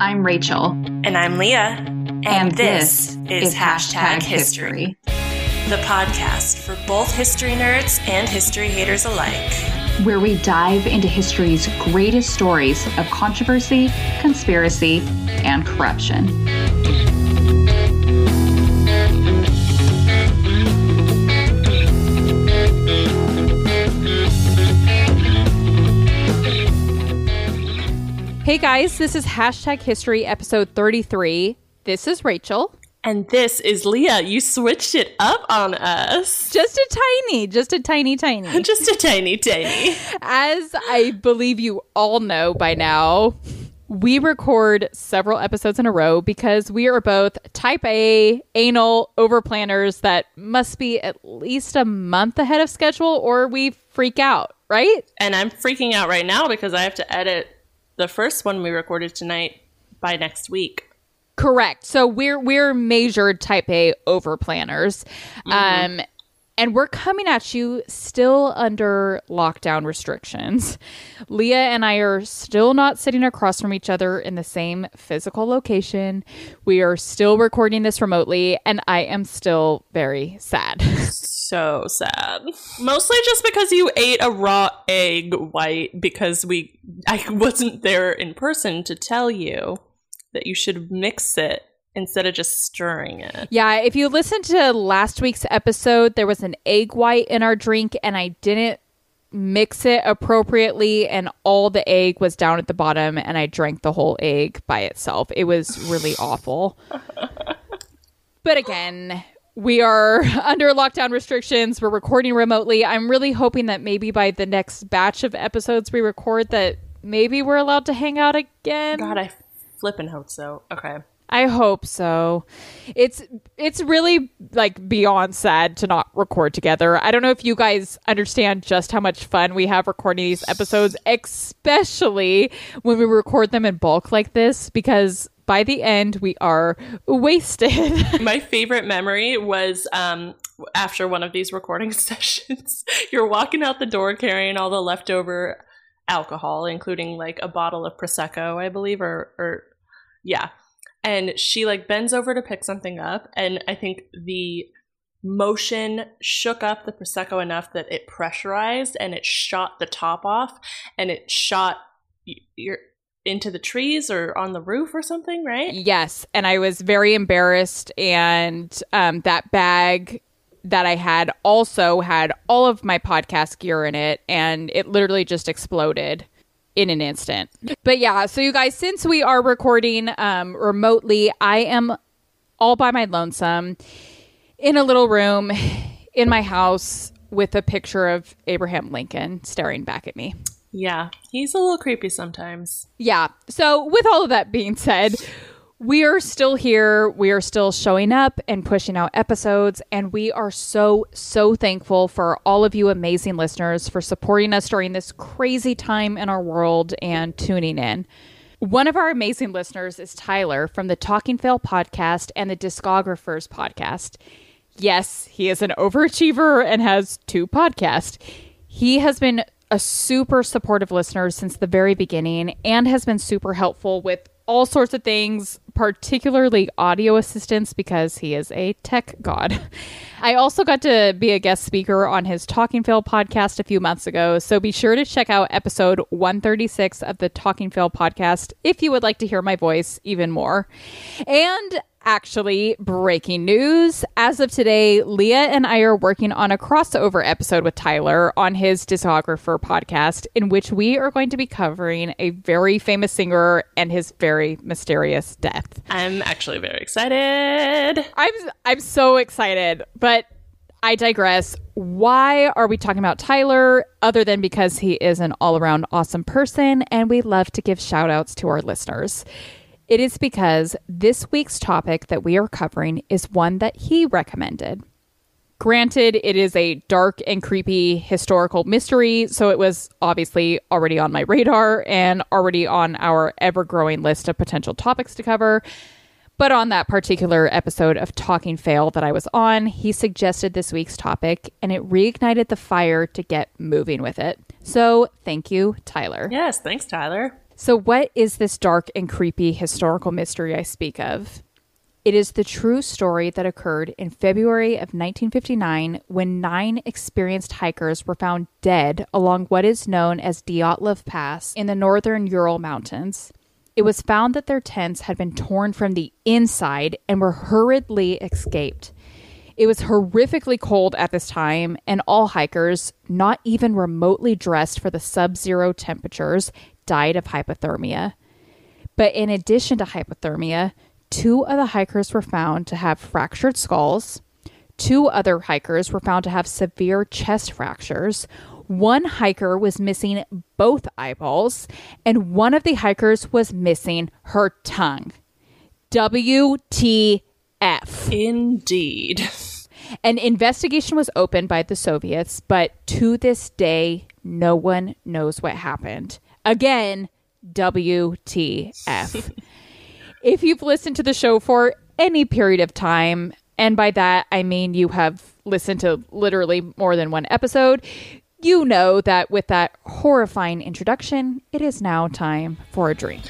I'm Rachel. And I'm Leah. And, And this, this is Hashtag History, the podcast for both history nerds and history haters alike. where we dive into history's greatest stories of controversy, conspiracy, and corruption. Hey guys, this is Hashtag History episode 33. This is Rachel. And this is Leah. You switched it up on us. Just a tiny, just a tiny, tiny. Just a tiny, tiny. As I believe you all know by now, we record several episodes in a row because we are both type A, anal overplanners that must be at least a month ahead of schedule or we freak out, right? And I'm freaking out right now because I have to edit the first one we recorded tonight by next week. Correct. So we're we're measured type A over planners. Um and we're coming at you still under lockdown restrictions. Leah and I are still not sitting across from each other in the same physical location. We are still recording this remotely, and I am still very sad. So sad. Mostly just because you ate a raw egg white because we I wasn't there in person to tell you that you should mix it instead of just stirring it. yeah, if you listened to last week's episode, there was an egg white in our drink, and I didn't mix it appropriately and all the egg was down at the bottom and I drank the whole egg by itself. It was really awful. But again, we are under lockdown restrictions. We're recording remotely. I'm really hoping that maybe by the next batch of episodes we record that maybe we're allowed to hang out again. God, I flippin' hope so. Okay. I hope so. It's it's really like beyond sad to not record together. I don't know if you guys understand just how much fun we have recording these episodes, especially when we record them in bulk like this because by the end we are wasted. My favorite memory was um, after one of these recording sessions. You're walking out the door carrying all the leftover alcohol, including like a bottle of prosecco, I believe, or or yeah. And she like bends over to pick something up, and I think the motion shook up the prosecco enough that it pressurized and it shot the top off, and it shot your into the trees or on the roof or something, right? Yes, and I was very embarrassed. And um, that bag that I had also had all of my podcast gear in it, and it literally just exploded in an instant. But yeah, so you guys, since we are recording um, remotely, I am all by my lonesome in a little room in my house with a picture of Abraham Lincoln staring back at me. Yeah, he's a little creepy sometimes. Yeah. So, with all of that being said, we are still here. We are still showing up and pushing out episodes. And we are so, so thankful for all of you amazing listeners for supporting us during this crazy time in our world and tuning in. One of our amazing listeners is Tyler from the Talking Fail podcast and the Discographers podcast. Yes, he is an overachiever and has two podcasts. He has been a super supportive listener since the very beginning and has been super helpful with all sorts of things, particularly audio assistance because he is a tech god. I also got to be a guest speaker on his Talking Fail podcast a few months ago, so be sure to check out episode 136 of the Talking Fail podcast if you would like to hear my voice even more. And Actually, breaking news. As of today, Leah and I are working on a crossover episode with Tyler on his discographer podcast, in which we are going to be covering a very famous singer and his very mysterious death. I'm actually very excited. I'm I'm so excited, but I digress. Why are we talking about Tyler other than because he is an all-around awesome person and we love to give shout outs to our listeners? It is because this week's topic that we are covering is one that he recommended. Granted, it is a dark and creepy historical mystery, so it was obviously already on my radar and already on our ever growing list of potential topics to cover. But on that particular episode of Talking Fail that I was on, he suggested this week's topic and it reignited the fire to get moving with it. So thank you, Tyler. Yes, thanks, Tyler. So, what is this dark and creepy historical mystery I speak of? It is the true story that occurred in February of 1959 when nine experienced hikers were found dead along what is known as Dyatlov Pass in the northern Ural Mountains. It was found that their tents had been torn from the inside and were hurriedly escaped. It was horrifically cold at this time, and all hikers, not even remotely dressed for the sub zero temperatures, died of hypothermia. But in addition to hypothermia, two of the hikers were found to have fractured skulls. Two other hikers were found to have severe chest fractures. One hiker was missing both eyeballs, and one of the hikers was missing her tongue. WTF. Indeed. An investigation was opened by the Soviets, but to this day, no one knows what happened. Again, WTF. if you've listened to the show for any period of time, and by that I mean you have listened to literally more than one episode, you know that with that horrifying introduction, it is now time for a drink.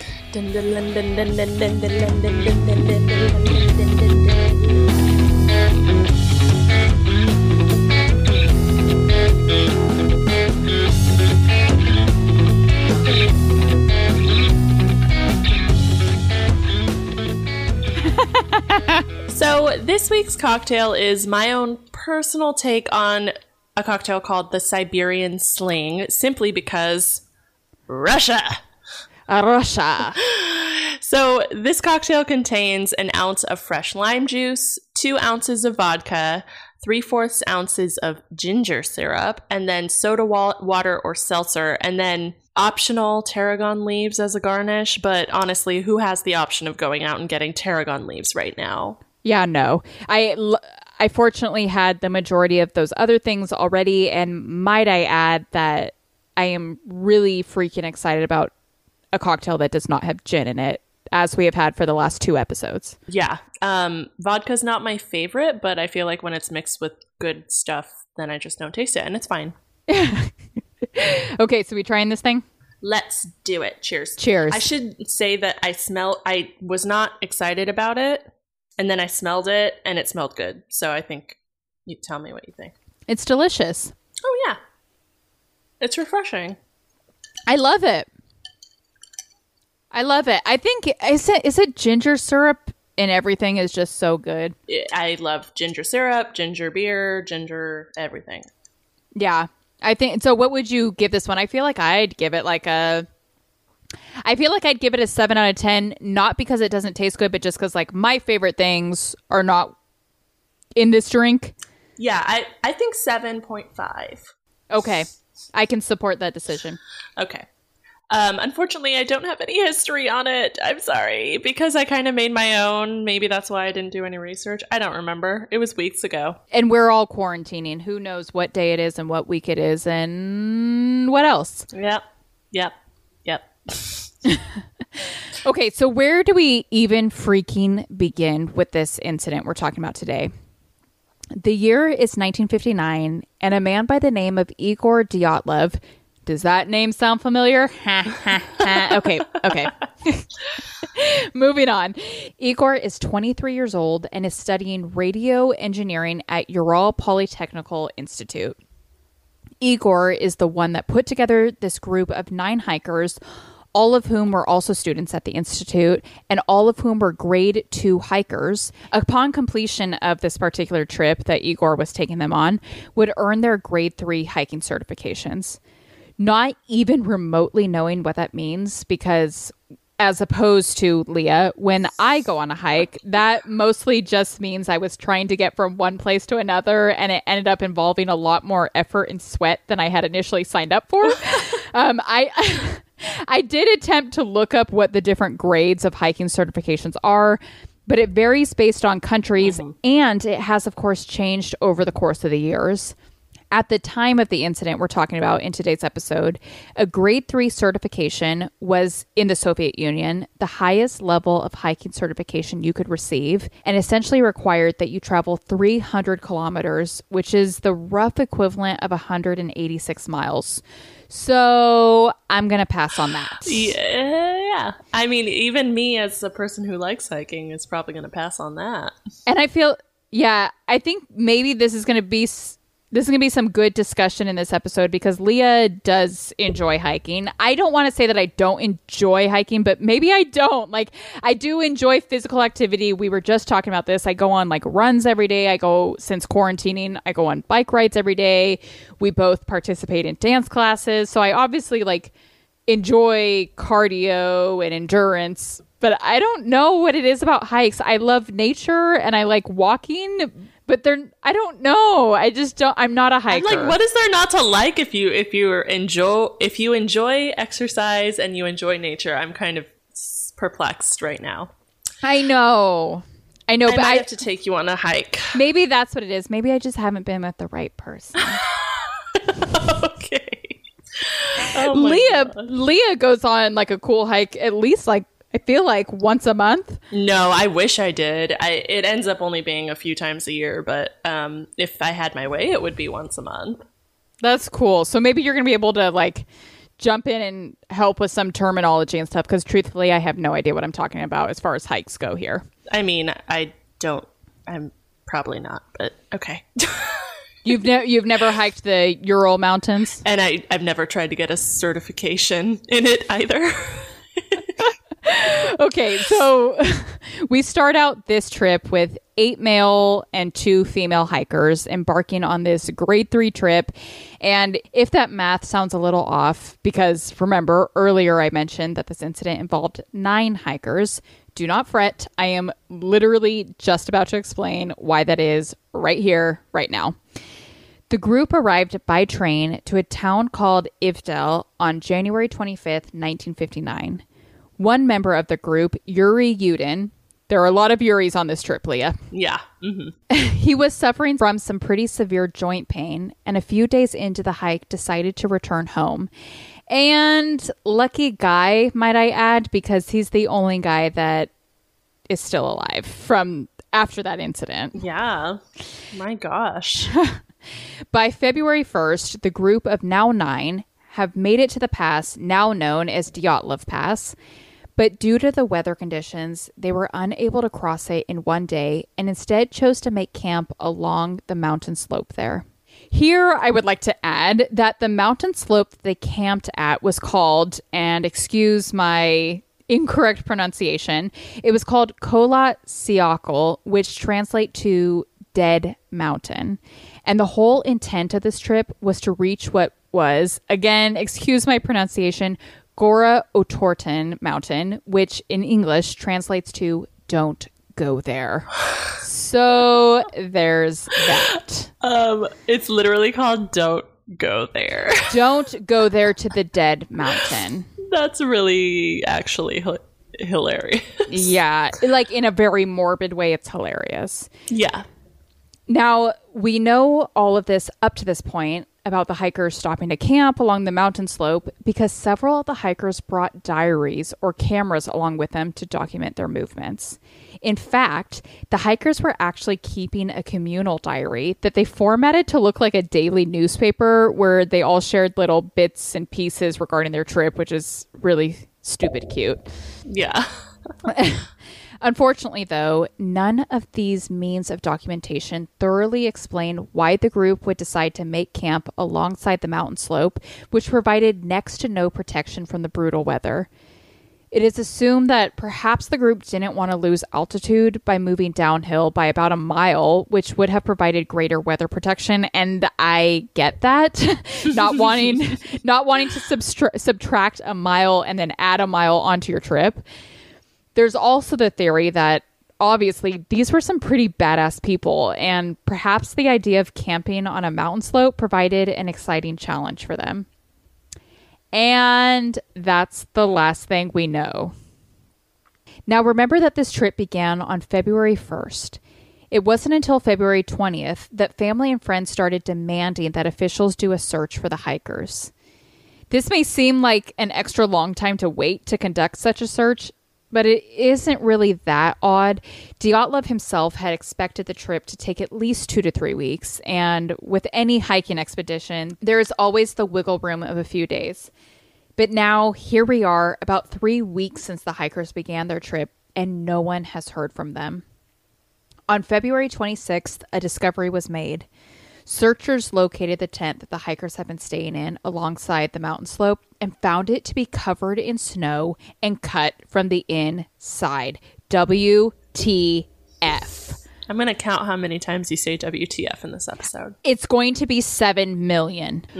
so, this week's cocktail is my own personal take on a cocktail called the Siberian Sling, simply because Russia. Russia. So, this cocktail contains an ounce of fresh lime juice, two ounces of vodka, three fourths ounces of ginger syrup, and then soda wa- water or seltzer, and then optional tarragon leaves as a garnish. But honestly, who has the option of going out and getting tarragon leaves right now? Yeah, no. I l- I fortunately had the majority of those other things already and might I add that I am really freaking excited about a cocktail that does not have gin in it as we have had for the last two episodes. Yeah. Um vodka's not my favorite, but I feel like when it's mixed with good stuff, then I just don't taste it and it's fine. okay, so we trying this thing? Let's do it. Cheers. Cheers. I should say that I smell I was not excited about it and then I smelled it and it smelled good. So I think you tell me what you think. It's delicious. Oh yeah. It's refreshing. I love it. I love it. I think is it is it ginger syrup and everything is just so good. I love ginger syrup, ginger beer, ginger everything. Yeah. I think so what would you give this one? I feel like I'd give it like a I feel like I'd give it a 7 out of 10 not because it doesn't taste good but just cuz like my favorite things are not in this drink. Yeah, I I think 7.5. Okay. I can support that decision. Okay. Um, unfortunately, I don't have any history on it. I'm sorry because I kind of made my own. Maybe that's why I didn't do any research. I don't remember. It was weeks ago. And we're all quarantining. Who knows what day it is and what week it is and what else? Yep. Yep. Yep. okay, so where do we even freaking begin with this incident we're talking about today? The year is 1959, and a man by the name of Igor Dyatlov. Does that name sound familiar? okay, okay. Moving on. Igor is 23 years old and is studying radio engineering at Ural Polytechnical Institute. Igor is the one that put together this group of nine hikers, all of whom were also students at the Institute, and all of whom were grade two hikers. Upon completion of this particular trip that Igor was taking them on, would earn their grade three hiking certifications. Not even remotely knowing what that means, because as opposed to Leah, when I go on a hike, that mostly just means I was trying to get from one place to another, and it ended up involving a lot more effort and sweat than I had initially signed up for. um, I. I did attempt to look up what the different grades of hiking certifications are, but it varies based on countries, and it has, of course, changed over the course of the years. At the time of the incident we're talking about in today's episode, a grade three certification was in the Soviet Union, the highest level of hiking certification you could receive, and essentially required that you travel 300 kilometers, which is the rough equivalent of 186 miles. So I'm going to pass on that. Yeah. I mean, even me as a person who likes hiking is probably going to pass on that. And I feel, yeah, I think maybe this is going to be. s- This is going to be some good discussion in this episode because Leah does enjoy hiking. I don't want to say that I don't enjoy hiking, but maybe I don't. Like, I do enjoy physical activity. We were just talking about this. I go on like runs every day. I go, since quarantining, I go on bike rides every day. We both participate in dance classes. So I obviously like enjoy cardio and endurance, but I don't know what it is about hikes. I love nature and I like walking, but they're I don't know. I just don't I'm not a I'm like, what is there not to like if you if you enjoy if you enjoy exercise and you enjoy nature? I'm kind of perplexed right now. I know. I know, I but I, have to take you on a hike. maybe that's what it is. Maybe I just haven't been with the right person. okay. Oh Leah. Leah goes on like a cool hike at least like I feel like once a month. No, I wish I did. I it ends up only being a few times a year, but um, if I had my way, it would be once a month. That's cool. So maybe you're going to be able to like jump in and help with some terminology and stuff because truthfully I have no idea what I'm talking about as far as hikes go here. I mean, I don't. I'm probably not, but okay. You've ne- you've never hiked the Ural Mountains? and I I've never tried to get a certification in it either. Okay, so we start out this trip with eight male and two female hikers embarking on this grade three trip. And if that math sounds a little off, because remember earlier I mentioned that this incident involved nine hikers, do not fret. I am literally just about to explain why that is right here, right now. The group arrived by train to a town called Ivdel on January 25th, 1959. One member of the group, Yuri Yudin, there are a lot of Yuris on this trip, Leah. yeah. hmm He was suffering from some pretty severe joint pain, and a few days into the hike, decided to return home. And lucky guy, might I add, because he's the only guy that is still alive from after that incident. Yeah. My gosh. By February 1st, the group of now nine have made it to the pass now known as Dyatlov Pass. But due to the weather conditions, they were unable to cross it in one day and instead chose to make camp along the mountain slope there. Here, I would like to add that the mountain slope they camped at was called, and excuse my incorrect pronunciation, it was called Kholat Syakhl, which translate to Dead Mountain. And the whole intent of this trip was to reach what was, again, excuse my pronunciation, Gora Otorten Mountain, which in English translates to Don't Go There. So there's that. Um, it's literally called "Don't Go There." Don't go there to the Dead Mountain. That's really actually hi- hilarious. Yeah, like in a very morbid way, it's hilarious. yeah. Now, we know all of this up to this point about the hikers stopping to camp along the mountain slope because several of the hikers brought diaries or cameras along with them to document their movements. In fact, the hikers were actually keeping a communal diary that they formatted to look like a daily newspaper where they all shared little bits and pieces regarding their trip, which is really stupid cute. Yeah. Unfortunately, though, none of these means of documentation thoroughly explain why the group would decide to make camp alongside the mountain slope, which provided next to no protection from the brutal weather. It is assumed that perhaps the group didn't want to lose altitude by moving downhill by about a mile, which would have provided greater weather protection. And I get that, not wanting, not wanting to substra- subtract a mile and then add a mile onto your trip. There's also the theory that obviously these were some pretty badass people, and perhaps the idea of camping on a mountain slope provided an exciting challenge for them. And that's the last thing we know. Now, remember that this trip began on February 1st. It wasn't until February 20th that family and friends started demanding that officials do a search for the hikers. This may seem like an extra long time to wait to conduct such a search, but it isn't really that odd. Dyatlov himself had expected the trip to take at least two to three weeks, and with any hiking expedition, there is always the wiggle room of a few days. But now, here we are, about three weeks since the hikers began their trip, and no one has heard from them. On February 26th, a discovery was made. Searchers located the tent that the hikers had been staying in alongside the mountain slope and found it to be covered in snow and cut from the inside. WTF. I'm going to count how many times you say WTF in this episode. It's going to be 7 million.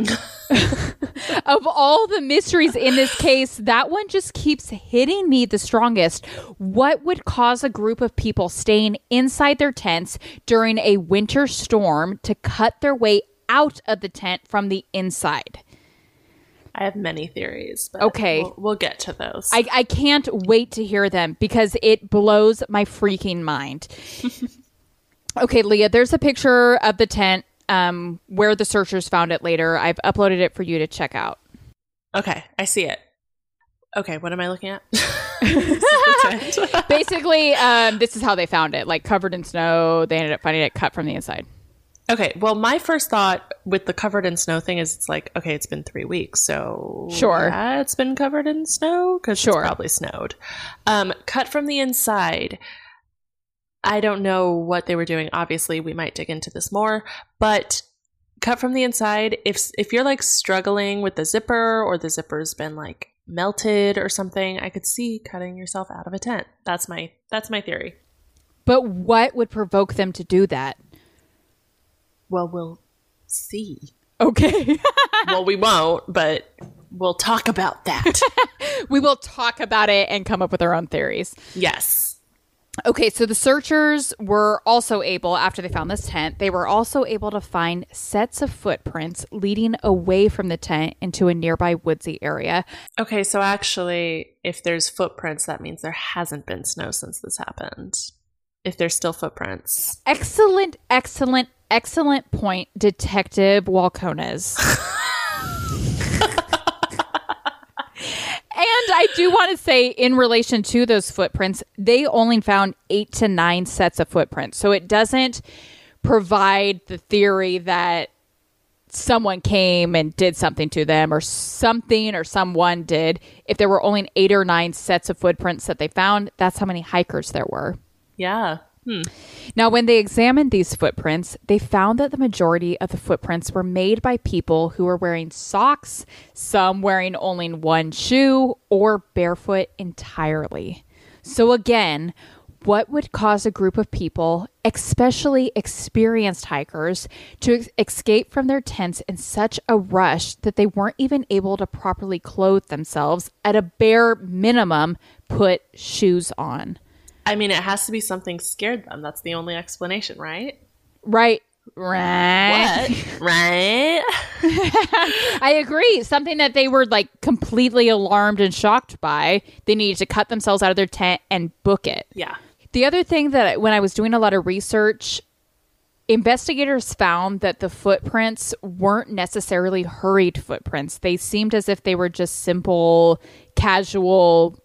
of all the mysteries in this case, that one just keeps hitting me the strongest. What would cause a group of people staying inside their tents during a winter storm to cut their way out of the tent from the inside? I have many theories, but Okay. we'll, we'll get to those. I, I can't wait to hear them because it blows my freaking mind. okay, Leah, there's a picture of the tent um, where the searchers found it later. I've uploaded it for you to check out. okay, I see it. Okay, what am I looking at? This is the tent. Basically, um, this is how they found it like covered in snow. They ended up finding it cut from the inside. okay, well, my first thought with the covered in snow thing is it's like, okay, it's been three weeks, so Sure. yeah, it's been covered in snow because Sure. it's probably snowed. Um, cut from the inside. I don't know what they were doing. Obviously, we might dig into this more, but cut from the inside. If if you're like struggling with the zipper or the zipper's been like melted or something, I could see cutting yourself out of a tent. That's my that's my theory. But what would provoke them to do that? Well, we'll see. Okay. well, we won't, but we'll talk about that. we will talk about it and come up with our own theories. yes. Okay, so the searchers were also able, after they found this tent, they were also able to find sets of footprints leading away from the tent into a nearby woodsy area. Okay, so actually, if there's footprints, that means there hasn't been snow since this happened. If there's still footprints. Excellent, excellent, excellent point, Detective Walcones. And I do want to say, in relation to those footprints, they only found eight to nine sets of footprints. So it doesn't provide the theory that someone came and did something to them or something or someone did. If there were only eight or nine sets of footprints that they found, that's how many hikers there were. Yeah. Hmm. Now, when they examined these footprints, they found that the majority of the footprints were made by people who were wearing socks, some wearing only one shoe, or barefoot entirely. So, again, what would cause a group of people, especially experienced hikers, to ex- escape from their tents in such a rush that they weren't even able to properly clothe themselves, at a bare minimum, put shoes on? I mean, it has to be something scared them. That's the only explanation, right? Right. Right. What? right? I agree. Something that they were like completely alarmed and shocked by. They needed to cut themselves out of their tent and book it. Yeah. The other thing that I- when I was doing a lot of research, investigators found that the footprints weren't necessarily hurried footprints. They seemed as if they were just simple, casual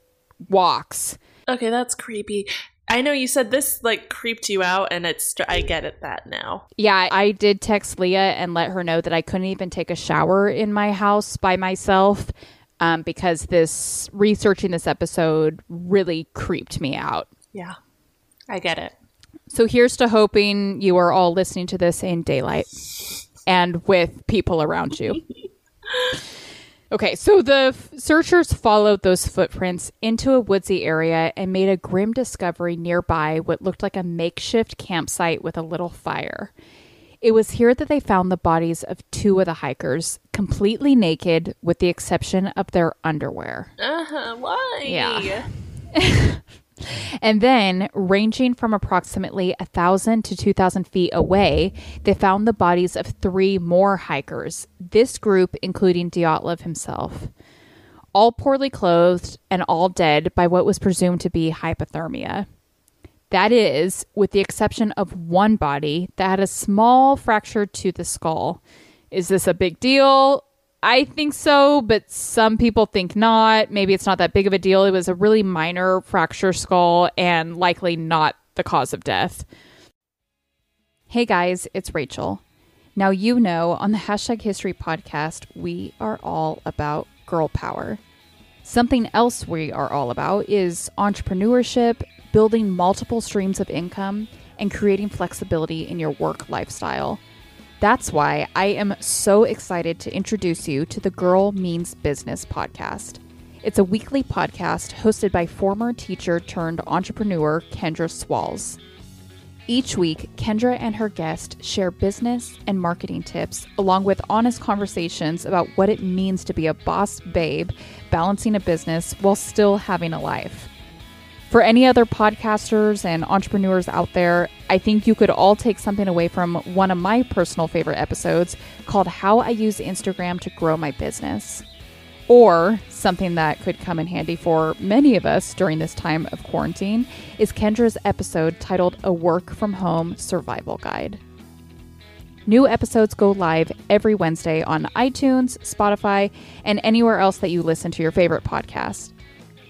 walks. Okay, that's creepy. I know you said this like creeped you out, and it's I get it that now. Yeah, I did text Leah and let her know that I couldn't even take a shower in my house by myself um, because this researching this episode really creeped me out. Yeah, I get it. So here's to hoping you are all listening to this in daylight and with people around you. Okay, so the f- searchers followed those footprints into a woodsy area and made a grim discovery nearby what looked like a makeshift campsite with a little fire. It was here that they found the bodies of two of the hikers, completely naked with the exception of their underwear. Uh huh. Why? Yeah. And then, ranging from approximately thousand to two thousand feet away, they found the bodies of three more hikers. This group, including Dyatlov himself, all poorly clothed and all dead by what was presumed to be hypothermia. That is, with the exception of one body that had a small fracture to the skull. Is this a big deal? I think so, but some people think not. Maybe it's not that big of a deal. It was a really minor fracture skull and likely not the cause of death. Hey guys, it's Rachel. Now, you know, on the Hashtag History podcast, we are all about girl power. Something else we are all about is entrepreneurship, building multiple streams of income, and creating flexibility in your work lifestyle. That's why I am so excited to introduce you to the Girl Means Business podcast. It's a weekly podcast hosted by former teacher turned entrepreneur Kendra Swalls. Each week, Kendra and her guest share business and marketing tips, along with honest conversations about what it means to be a boss babe balancing a business while still having a life. For any other podcasters and entrepreneurs out there, I think you could all take something away from one of my personal favorite episodes called How I Use Instagram to Grow My Business. Or something that could come in handy for many of us during this time of quarantine is Kendra's episode titled A Work from Home Survival Guide. New episodes go live every Wednesday on iTunes, Spotify, and anywhere else that you listen to your favorite podcast.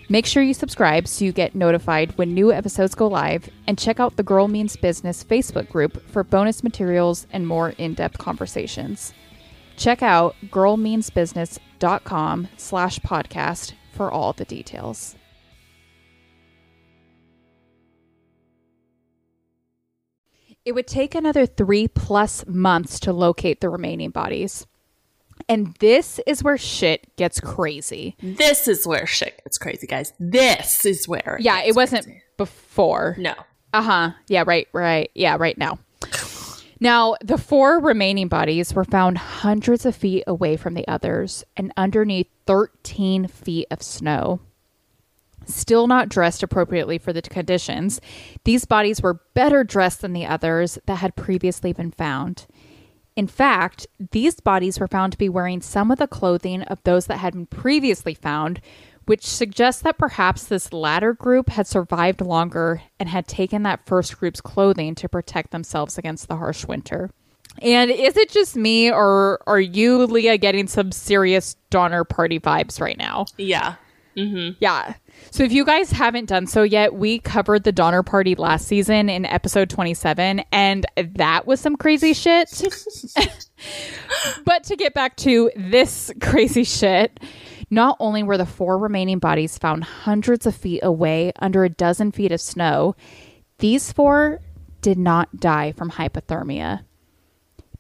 Make sure you subscribe so you get notified when new episodes go live, and check out the Girl Means Business Facebook group for bonus materials and more in depth conversations. Check out girlmeansbusiness.com slash podcast for all the details. It would take another three plus months to locate the remaining bodies. And this is where shit gets crazy. This is where shit gets crazy, guys. This is where. Yeah, it wasn't crazy. before. No. Uh huh. Yeah, right, right. Yeah, right now. Now, the four remaining bodies were found hundreds of feet away from the others and underneath 13 feet of snow. Still not dressed appropriately for the conditions, these bodies were better dressed than the others that had previously been found. In fact, these bodies were found to be wearing some of the clothing of those that had been previously found, which suggests that perhaps this latter group had survived longer and had taken that first group's clothing to protect themselves against the harsh winter. And is it just me, or are you, Leah, getting some serious Donner Party vibes right now? Yeah. Mm-hmm. Yeah. So if you guys haven't done so yet, we covered the Donner Party last season in episode 27, and that was some crazy shit. but to get back to this crazy shit, not only were the four remaining bodies found hundreds of feet away under a dozen feet of snow, these four did not die from hypothermia.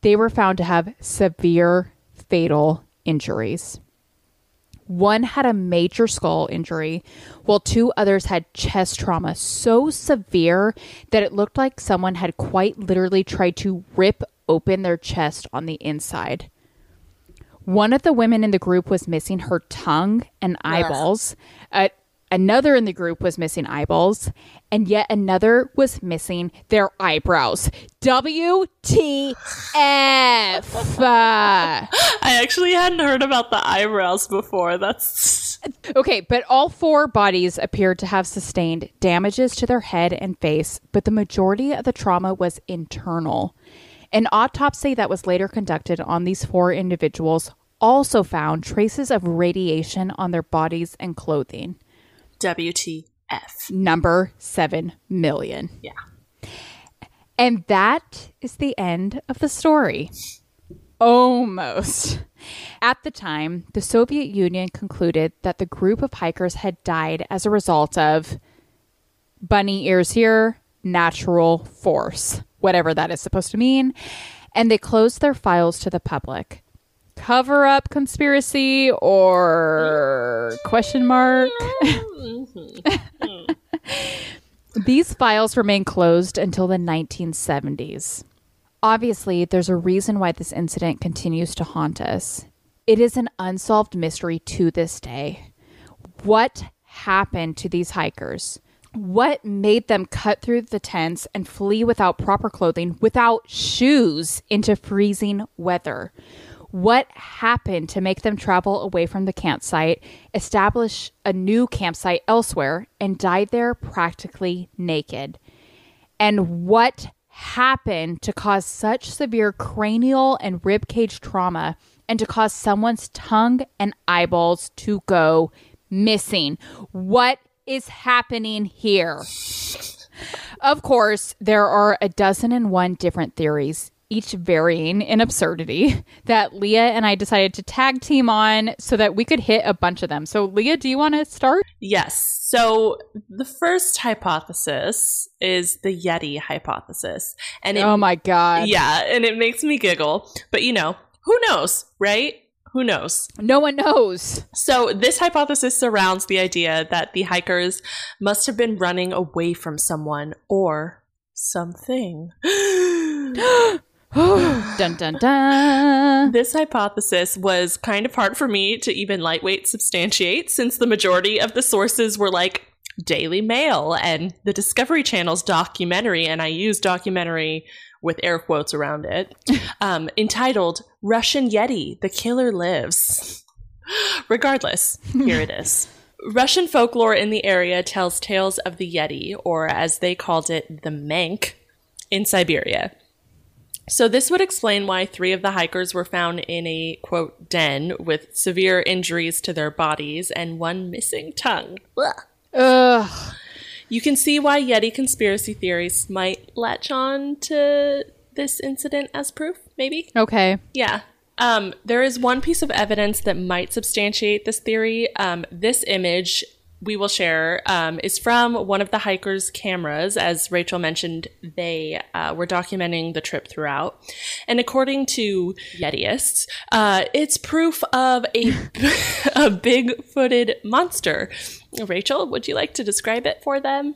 They were found to have severe fatal injuries. One had a major skull injury, while two others had chest trauma so severe that it looked like someone had quite literally tried to rip open their chest on the inside. One of the women in the group was missing her tongue and eyeballs. Uh, another in the group was missing eyeballs, and yet another was missing their eyebrows. WTF. I actually hadn't heard about the eyebrows before. That's. Okay, but all four bodies appeared to have sustained damages to their head and face, but the majority of the trauma was internal. An autopsy that was later conducted on these four individuals also found traces of radiation on their bodies and clothing. WTF. Number 7 million. Yeah. And that is the end of the story. Almost. At the time, the Soviet Union concluded that the group of hikers had died as a result of bunny ears here, natural force, whatever that is supposed to mean, and they closed their files to the public. Cover up conspiracy or question mark? Mm-hmm. Mm. These files remain closed until the 1970s. Obviously, there's a reason why this incident continues to haunt us. It is an unsolved mystery to this day. What happened to these hikers? What made them cut through the tents and flee without proper clothing, without shoes, into freezing weather? What happened to make them travel away from the campsite, establish a new campsite elsewhere, and die there practically naked? And what happened to cause such severe cranial and ribcage trauma and to cause someone's tongue and eyeballs to go missing? What is happening here? Of course, there are a dozen and one different theories, each varying in absurdity, that Leah and I decided to tag team on so that we could hit a bunch of them. So, Leah, do you want to start? Yes. So the first hypothesis is the Yeti hypothesis. And it, oh my God. yeah, and it makes me giggle. But you know, who knows, right? Who knows? No one knows. So, this hypothesis surrounds the idea that the hikers must have been running away from someone or something. dun dun dun. This hypothesis was kind of hard for me to even lightweight substantiate since the majority of the sources were like Daily Mail and the Discovery Channel's documentary, and I use documentary with air quotes around it, um, entitled Russian Yeti The Killer Lives. Regardless, here it is. Russian folklore in the area tells tales of the Yeti, or as they called it, the Menk, in Siberia. So, this would explain why three of the hikers were found in a quote den with severe injuries to their bodies and one missing tongue. Ugh. Ugh. You can see why Yeti conspiracy theories might latch on to this incident as proof, maybe? Okay. Yeah. Um, there is one piece of evidence that might substantiate this theory. Um, this image we will share um, is from one of the hikers' cameras. As Rachel mentioned, they uh, were documenting the trip throughout. And according to Yetiists, uh, it's proof of a, a big footed monster. Rachel, would you like to describe it for them?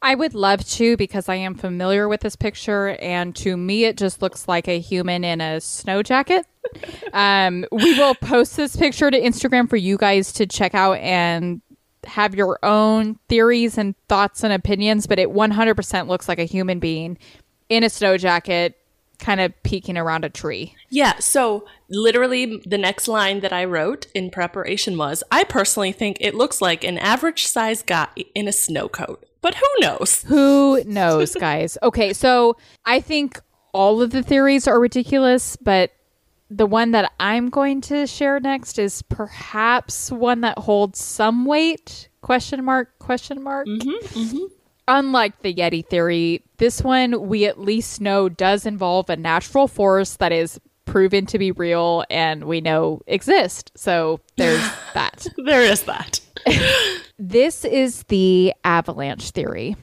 I would love to because I am familiar with this picture, and to me, it just looks like a human in a snow jacket. um, we will post this picture to Instagram for you guys to check out and have your own theories and thoughts and opinions, but it 100% looks like a human being in a snow jacket, kind of peeking around a tree. Yeah, so literally the next line that I wrote in preparation was I personally think it looks like an average size guy in a snow coat. But who knows? Who knows, guys? Okay, so I think all of the theories are ridiculous, but the one that I'm going to share next is perhaps one that holds some weight. Question mark, question mark. Mm-hmm, mm-hmm. Unlike the Yeti theory, this one we at least know does involve a natural force that is proven to be real and we know exist. So there's that. There is that. This is the avalanche theory.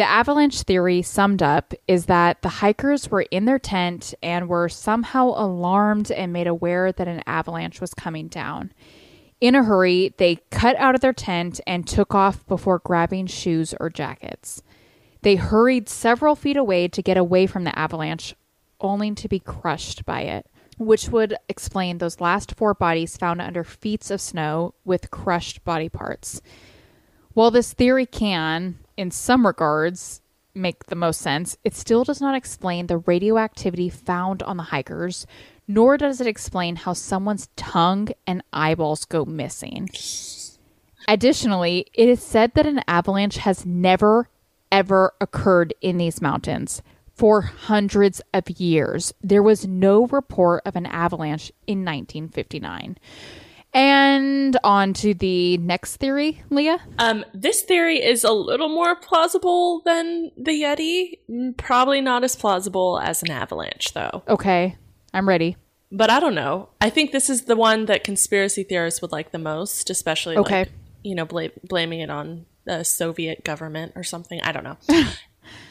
The avalanche theory, summed up, is that the hikers were in their tent and were somehow alarmed and made aware that an avalanche was coming down. In a hurry, they cut out of their tent and took off before grabbing shoes or jackets. They hurried several feet away to get away from the avalanche, only to be crushed by it, which would explain those last four bodies found under feet of snow with crushed body parts. While this theory can, in some regards, make the most sense, it still does not explain the radioactivity found on the hikers, nor does it explain how someone's tongue and eyeballs go missing. Additionally, it is said that an avalanche has never, ever occurred in these mountains for hundreds of years. There was no report of an avalanche in 1959. And on to the next theory, Leah. Um, this theory is a little more plausible than the Yeti. Mm, Probably not as plausible as an avalanche, though. Okay, I'm ready. But I don't know. I think this is the one that conspiracy theorists would like the most, especially Okay. like, you know, bla- blaming it on the Soviet government or something. I don't know.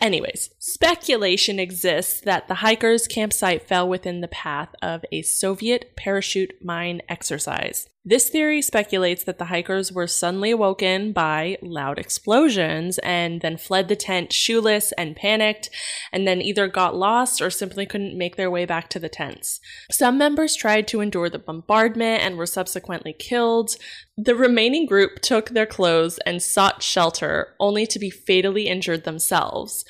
Anyways, speculation exists that the hikers' campsite fell within the path of a Soviet parachute mine exercise. This theory speculates that the hikers were suddenly awoken by loud explosions and then fled the tent shoeless and panicked, and then either got lost or simply couldn't make their way back to the tents. Some members tried to endure the bombardment and were subsequently killed. The remaining group took their clothes and sought shelter, only to be fatally injured themselves.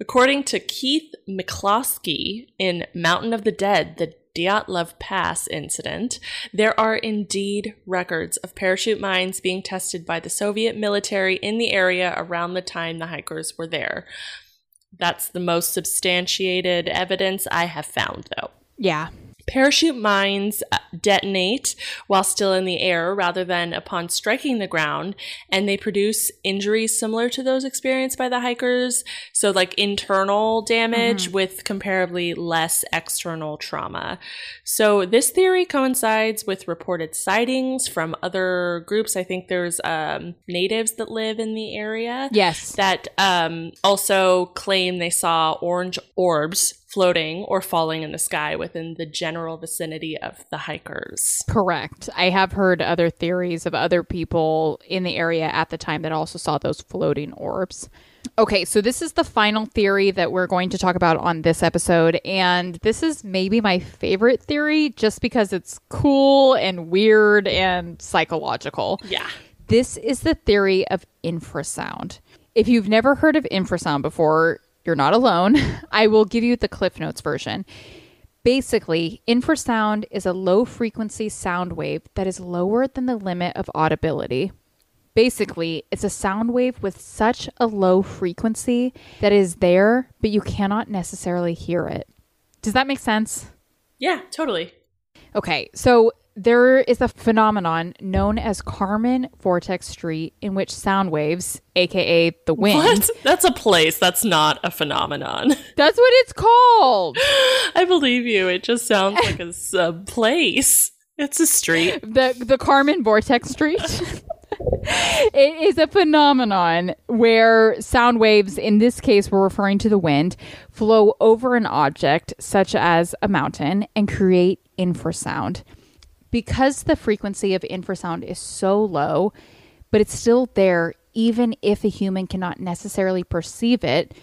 According to Keith McCloskey in Mountain of the Dead, the Dyatlov Pass incident, there are indeed records of parachute mines being tested by the Soviet military in the area around the time the hikers were there. That's the most substantiated evidence I have found, though. Yeah. Parachute mines uh, detonate while still in the air rather than upon striking the ground, and they produce injuries similar to those experienced by the hikers. So, like internal damage Mm-hmm. with comparably less external trauma. So, this theory coincides with reported sightings from other groups. I think there's um, natives that live in the area Yes. that um, also claim they saw orange orbs floating or falling in the sky within the general vicinity of the hikers. Correct. I have heard other theories of other people in the area at the time that also saw those floating orbs. Okay, so this is the final theory that we're going to talk about on this episode. And this is maybe my favorite theory just because it's cool and weird and psychological. Yeah. This is the theory of infrasound. If you've never heard of infrasound before, you're not alone. I will give you the Cliff Notes version. Basically, infrasound is a low frequency sound wave that is lower than the limit of audibility. Basically, it's a sound wave with such a low frequency that is there, but you cannot necessarily hear it. Does that make sense? Yeah, totally. Okay, so there is a phenomenon known as Kármán Vortex Street in which sound waves, aka the wind, What? That's a place. That's not a phenomenon. that's what it's called. I believe you. It just sounds like a, a place. It's a street. The the Kármán Vortex Street. it is a phenomenon where sound waves, in this case, we're referring to the wind, flow over an object, such as a mountain, and create infrasound. Because the frequency of infrasound is so low, but it's still there, even if a human cannot necessarily perceive it,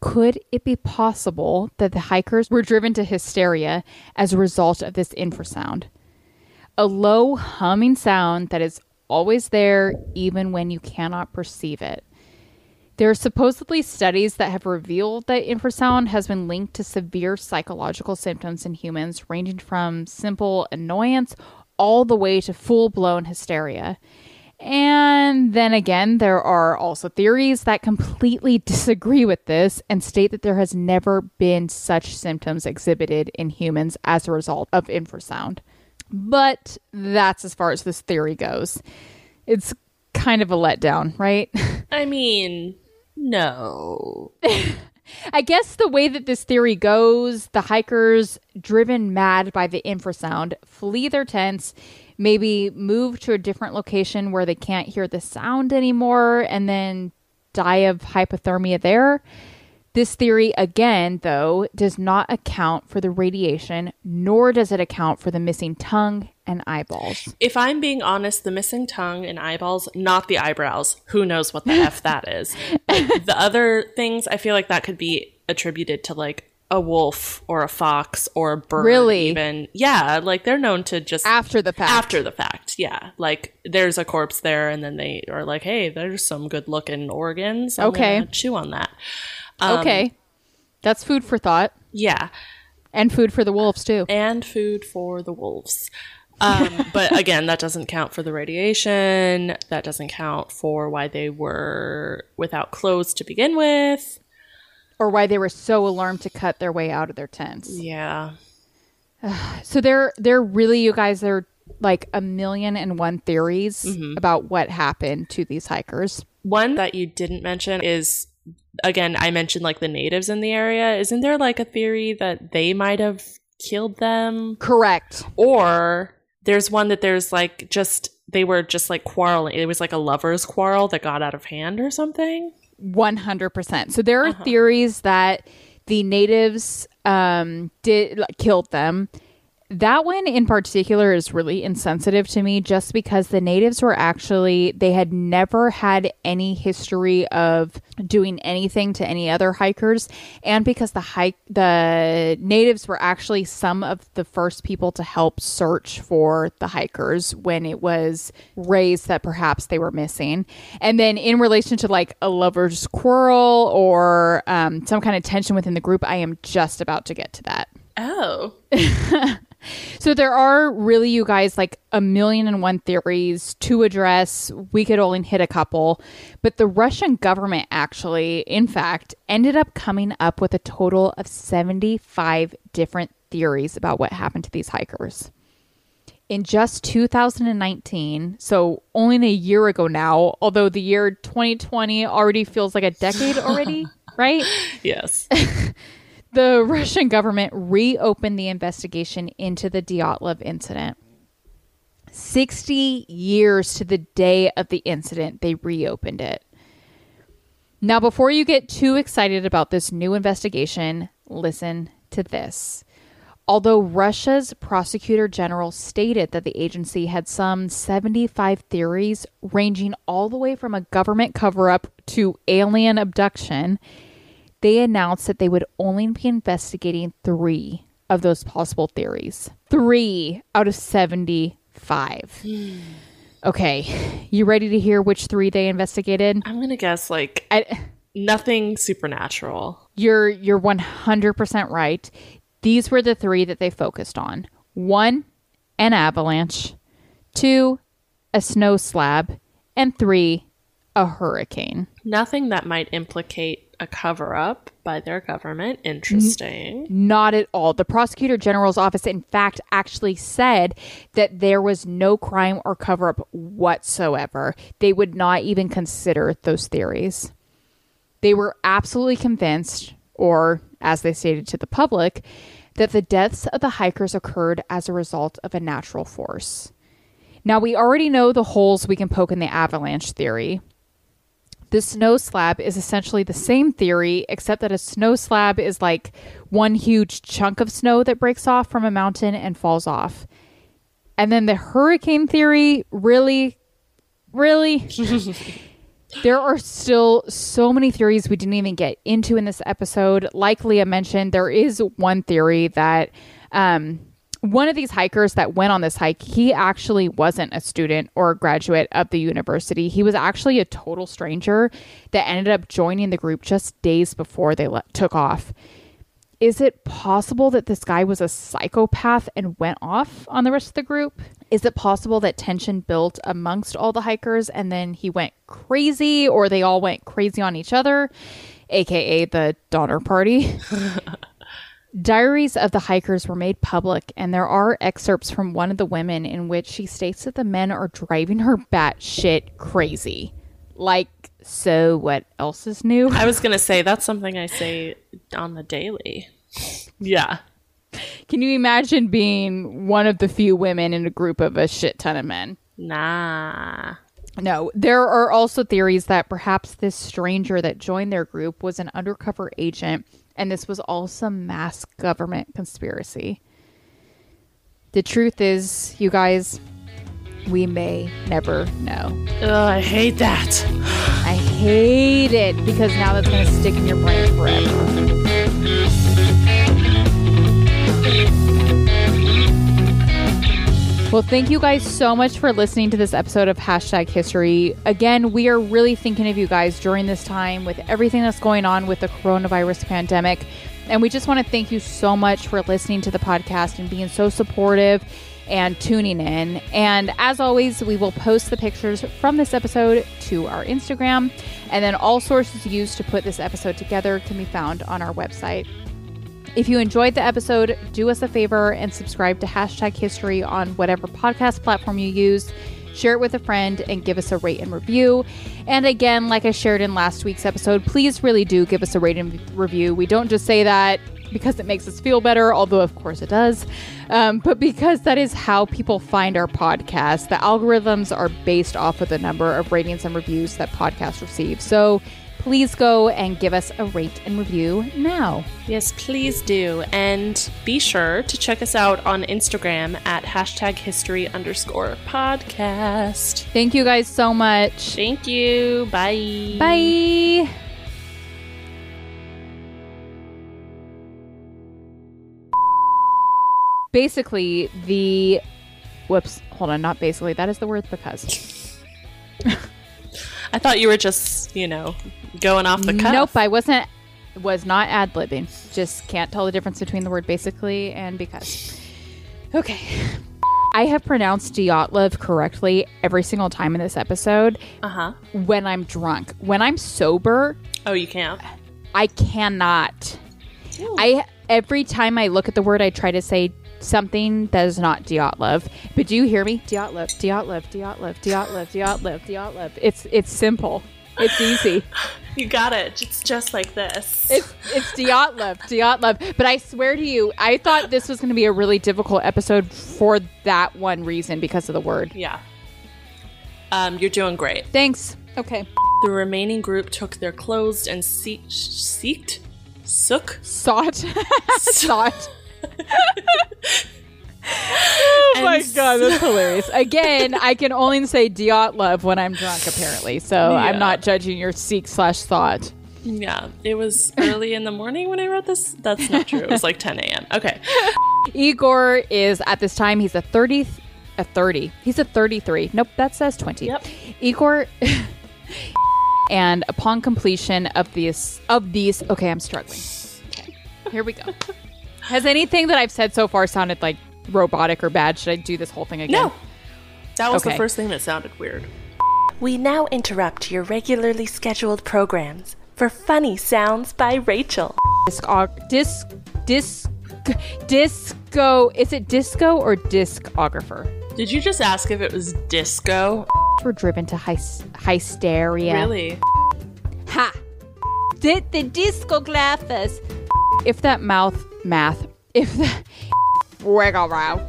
could it be possible that the hikers were driven to hysteria as a result of this infrasound? a low humming sound that is always there even when you cannot perceive it. There are supposedly studies that have revealed that infrasound has been linked to severe psychological symptoms in humans, ranging from simple annoyance all the way to full blown hysteria. And then again, there are also theories that completely disagree with this and state that there has never been such symptoms exhibited in humans as a result of infrasound. But that's as far as this theory goes. It's kind of a letdown, right? I mean, no. I guess the way that this theory goes, the hikers, driven mad by the infrasound, flee their tents, maybe move to a different location where they can't hear the sound anymore, and then die of hypothermia there. This theory, again, though, does not account for the radiation, nor does it account for the missing tongue and eyeballs. If I'm being honest, the missing tongue and eyeballs, not the eyebrows. Who knows what the F that is? The other things, I feel like that could be attributed to like a wolf or a fox or a bird. Really? Even. Yeah, like they're known to just. After the fact. After the fact, yeah. Like there's a corpse there, and then they are like, hey, there's some good looking organs. I'm Okay. chew on that. Okay. That's food for thought. Yeah. And food for the wolves, too. and food for the wolves. Um, but again, that doesn't count for the radiation. That doesn't count for why they were without clothes to begin with. Or why they were so alarmed to cut their way out of their tents. Yeah. So they're they're really, you guys, there are like a million and one theories about what happened to these hikers. One that you didn't mention is again, I mentioned like the natives in the area. Isn't there like a theory that they might have killed them? Correct. Or there's one that there's like just they were just like quarreling. It was like a lovers quarrel that got out of hand or something. 100%. So there are theories that the natives um, did like, killed them. That one in particular is really insensitive to me just because the natives were actually they had never had any history of doing anything to any other hikers and because the hike the natives were actually some of the first people to help search for the hikers when it was raised that perhaps they were missing. And then in relation to like a lover's quarrel or um, some kind of tension within the group, I am just about to get to that. Oh. So there are really, you guys, like a million and one theories to address. We could only hit a couple. But the Russian government actually, in fact, ended up coming up with a total of 75 different theories about what happened to these hikers. In just 2019, so only a year ago now, although the year 2020 already feels like a decade already, right? Yes. the Russian government reopened the investigation into the Dyatlov incident. 60 years to the day of the incident, they reopened it. Now, before you get too excited about this new investigation, listen to this. Although Russia's prosecutor general stated that the agency had some 75 theories ranging all the way from a government cover up to alien abduction, they announced that they would only be investigating three of those possible theories. Three out of 75. okay, you ready to hear which three they investigated? I'm going to guess like I, nothing supernatural. you're you're 100% right. These were the three that they focused on. One, an avalanche. Two, a snow slab. And three, a hurricane. Nothing that might implicate a cover up by their government. Interesting. Not at all. The prosecutor general's office, in fact, actually said that there was no crime or cover up whatsoever. They would not even consider those theories. They were absolutely convinced, or as they stated to the public, that the deaths of the hikers occurred as a result of a natural force. Now, we already know the holes we can poke in the avalanche theory. The snow slab is essentially the same theory, except that a snow slab is like one huge chunk of snow that breaks off from a mountain and falls off. And then the hurricane theory, really, really? there are still so many theories we didn't even get into in this episode. Like Leah mentioned, there is one theory that um, one of these hikers that went on this hike, he actually wasn't a student or a graduate of the university. He was actually a total stranger that ended up joining the group just days before they le- took off. Is it possible that this guy was a psychopath and went off on the rest of the group? Is it possible that tension built amongst all the hikers and then he went crazy or they all went crazy on each other, aka the Donner Party? Diaries of the hikers were made public, and there are excerpts from one of the women in which she states that the men are driving her batshit crazy. Like, so what else is new? I was going to say that's something I say on the daily. Yeah. Can you imagine being one of the few women in a group of a shit ton of men? Nah. No, there are also theories that perhaps this stranger that joined their group was an undercover agent and this was all some mass government conspiracy. The truth is, you guys, we may never know. Ugh, I hate that. I hate it because now that's going to stick in your brain forever. Well, thank you guys so much for listening to this episode of Hashtag History. Again, we are really thinking of you guys during this time with everything that's going on with the coronavirus pandemic. And we just want to thank you so much for listening to the podcast and being so supportive and tuning in. And as always, we will post the pictures from this episode to our Instagram. And then all sources used to put this episode together can be found on our website. If you enjoyed the episode, do us a favor and subscribe to Hashtag History on whatever podcast platform you use. Share it with a friend and give us a rate and review. And again, like I shared in last week's episode, please really do give us a rate and review. We don't just say that because it makes us feel better, although of course it does, um, but because that is how people find our podcast. The algorithms are based off of the number of ratings and reviews that podcasts receive. So please go and give us a rate and review now. Yes, please do. And be sure to check us out on Instagram at hashtag history underscore podcast. Thank you guys so much. Thank you. Bye. Bye. Basically, the whoops, hold on, not basically, that is the word because. I thought you were just, you know, going off the cuff. Nope, I wasn't was not ad libbing. Just can't tell the difference between the word basically and because. Okay. I have pronounced Dyatlov correctly every single time in this episode Uh huh. when I'm drunk. When I'm sober, Oh, you can't. I cannot. I every time I look at the word, I try to say something that is not Dyatlov. But do you hear me? Dyatlov, Dyatlov, Dyatlov, Dyatlov, Dyatlov, Dyatlov. It's it's simple. It's easy. You got it. It's just like this. It's it's Dyatlov, Dyatlov. But I swear to you, I thought this was going to be a really difficult episode for that one reason because of the word. yeah. Um, you're doing great. Thanks. Okay. The remaining group took their clothes and see- seeked, sook, Sought. Sought. Oh my god, that's hilarious. Again, I can only say Dyatlov when I'm drunk, apparently. So I'm not judging your seek slash thought. Yeah, it was early in the morning when I wrote this. That's not true. It was like 10 a.m. Okay. Igor is at this time he's a 30 a 30. He's a 33. Nope, that says 20. Yep. Igor and upon completion of these of these okay, I'm struggling. Okay. Here we go. Has anything that I've said so far sounded like robotic or bad? Should I do this whole thing again? No. That was Okay. the first thing that sounded weird. We now interrupt your regularly scheduled programs for Funny Sounds by Rachel. Disc disc disc disco is it disco or discographer? Did you just ask if it was disco? We're driven to hy- hysteria. Really? Ha! Did the discographers. If that mouth math, if the wiggle row,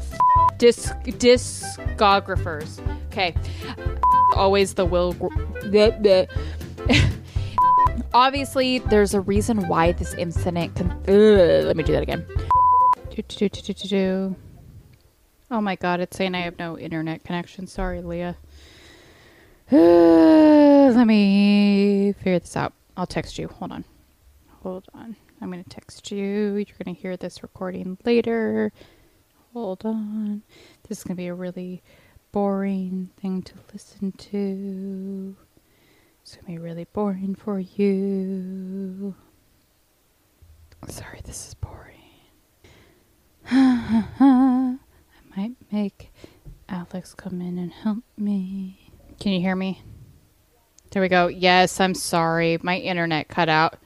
disc discographers. Okay, always the will. Obviously, there's a reason why this incident. Con- let me do that again. Oh my god, it's saying I have no internet connection. Sorry, Leah. Let me figure this out. I'll text you. Hold on. Hold on. I'm going to text you. You're going to hear this recording later. Hold on. This is going to be a really boring thing to listen to. It's going to be really boring for you. Sorry, this is boring. I might make Alex come in and help me. Can you hear me? There we go. Yes, I'm sorry. My internet cut out.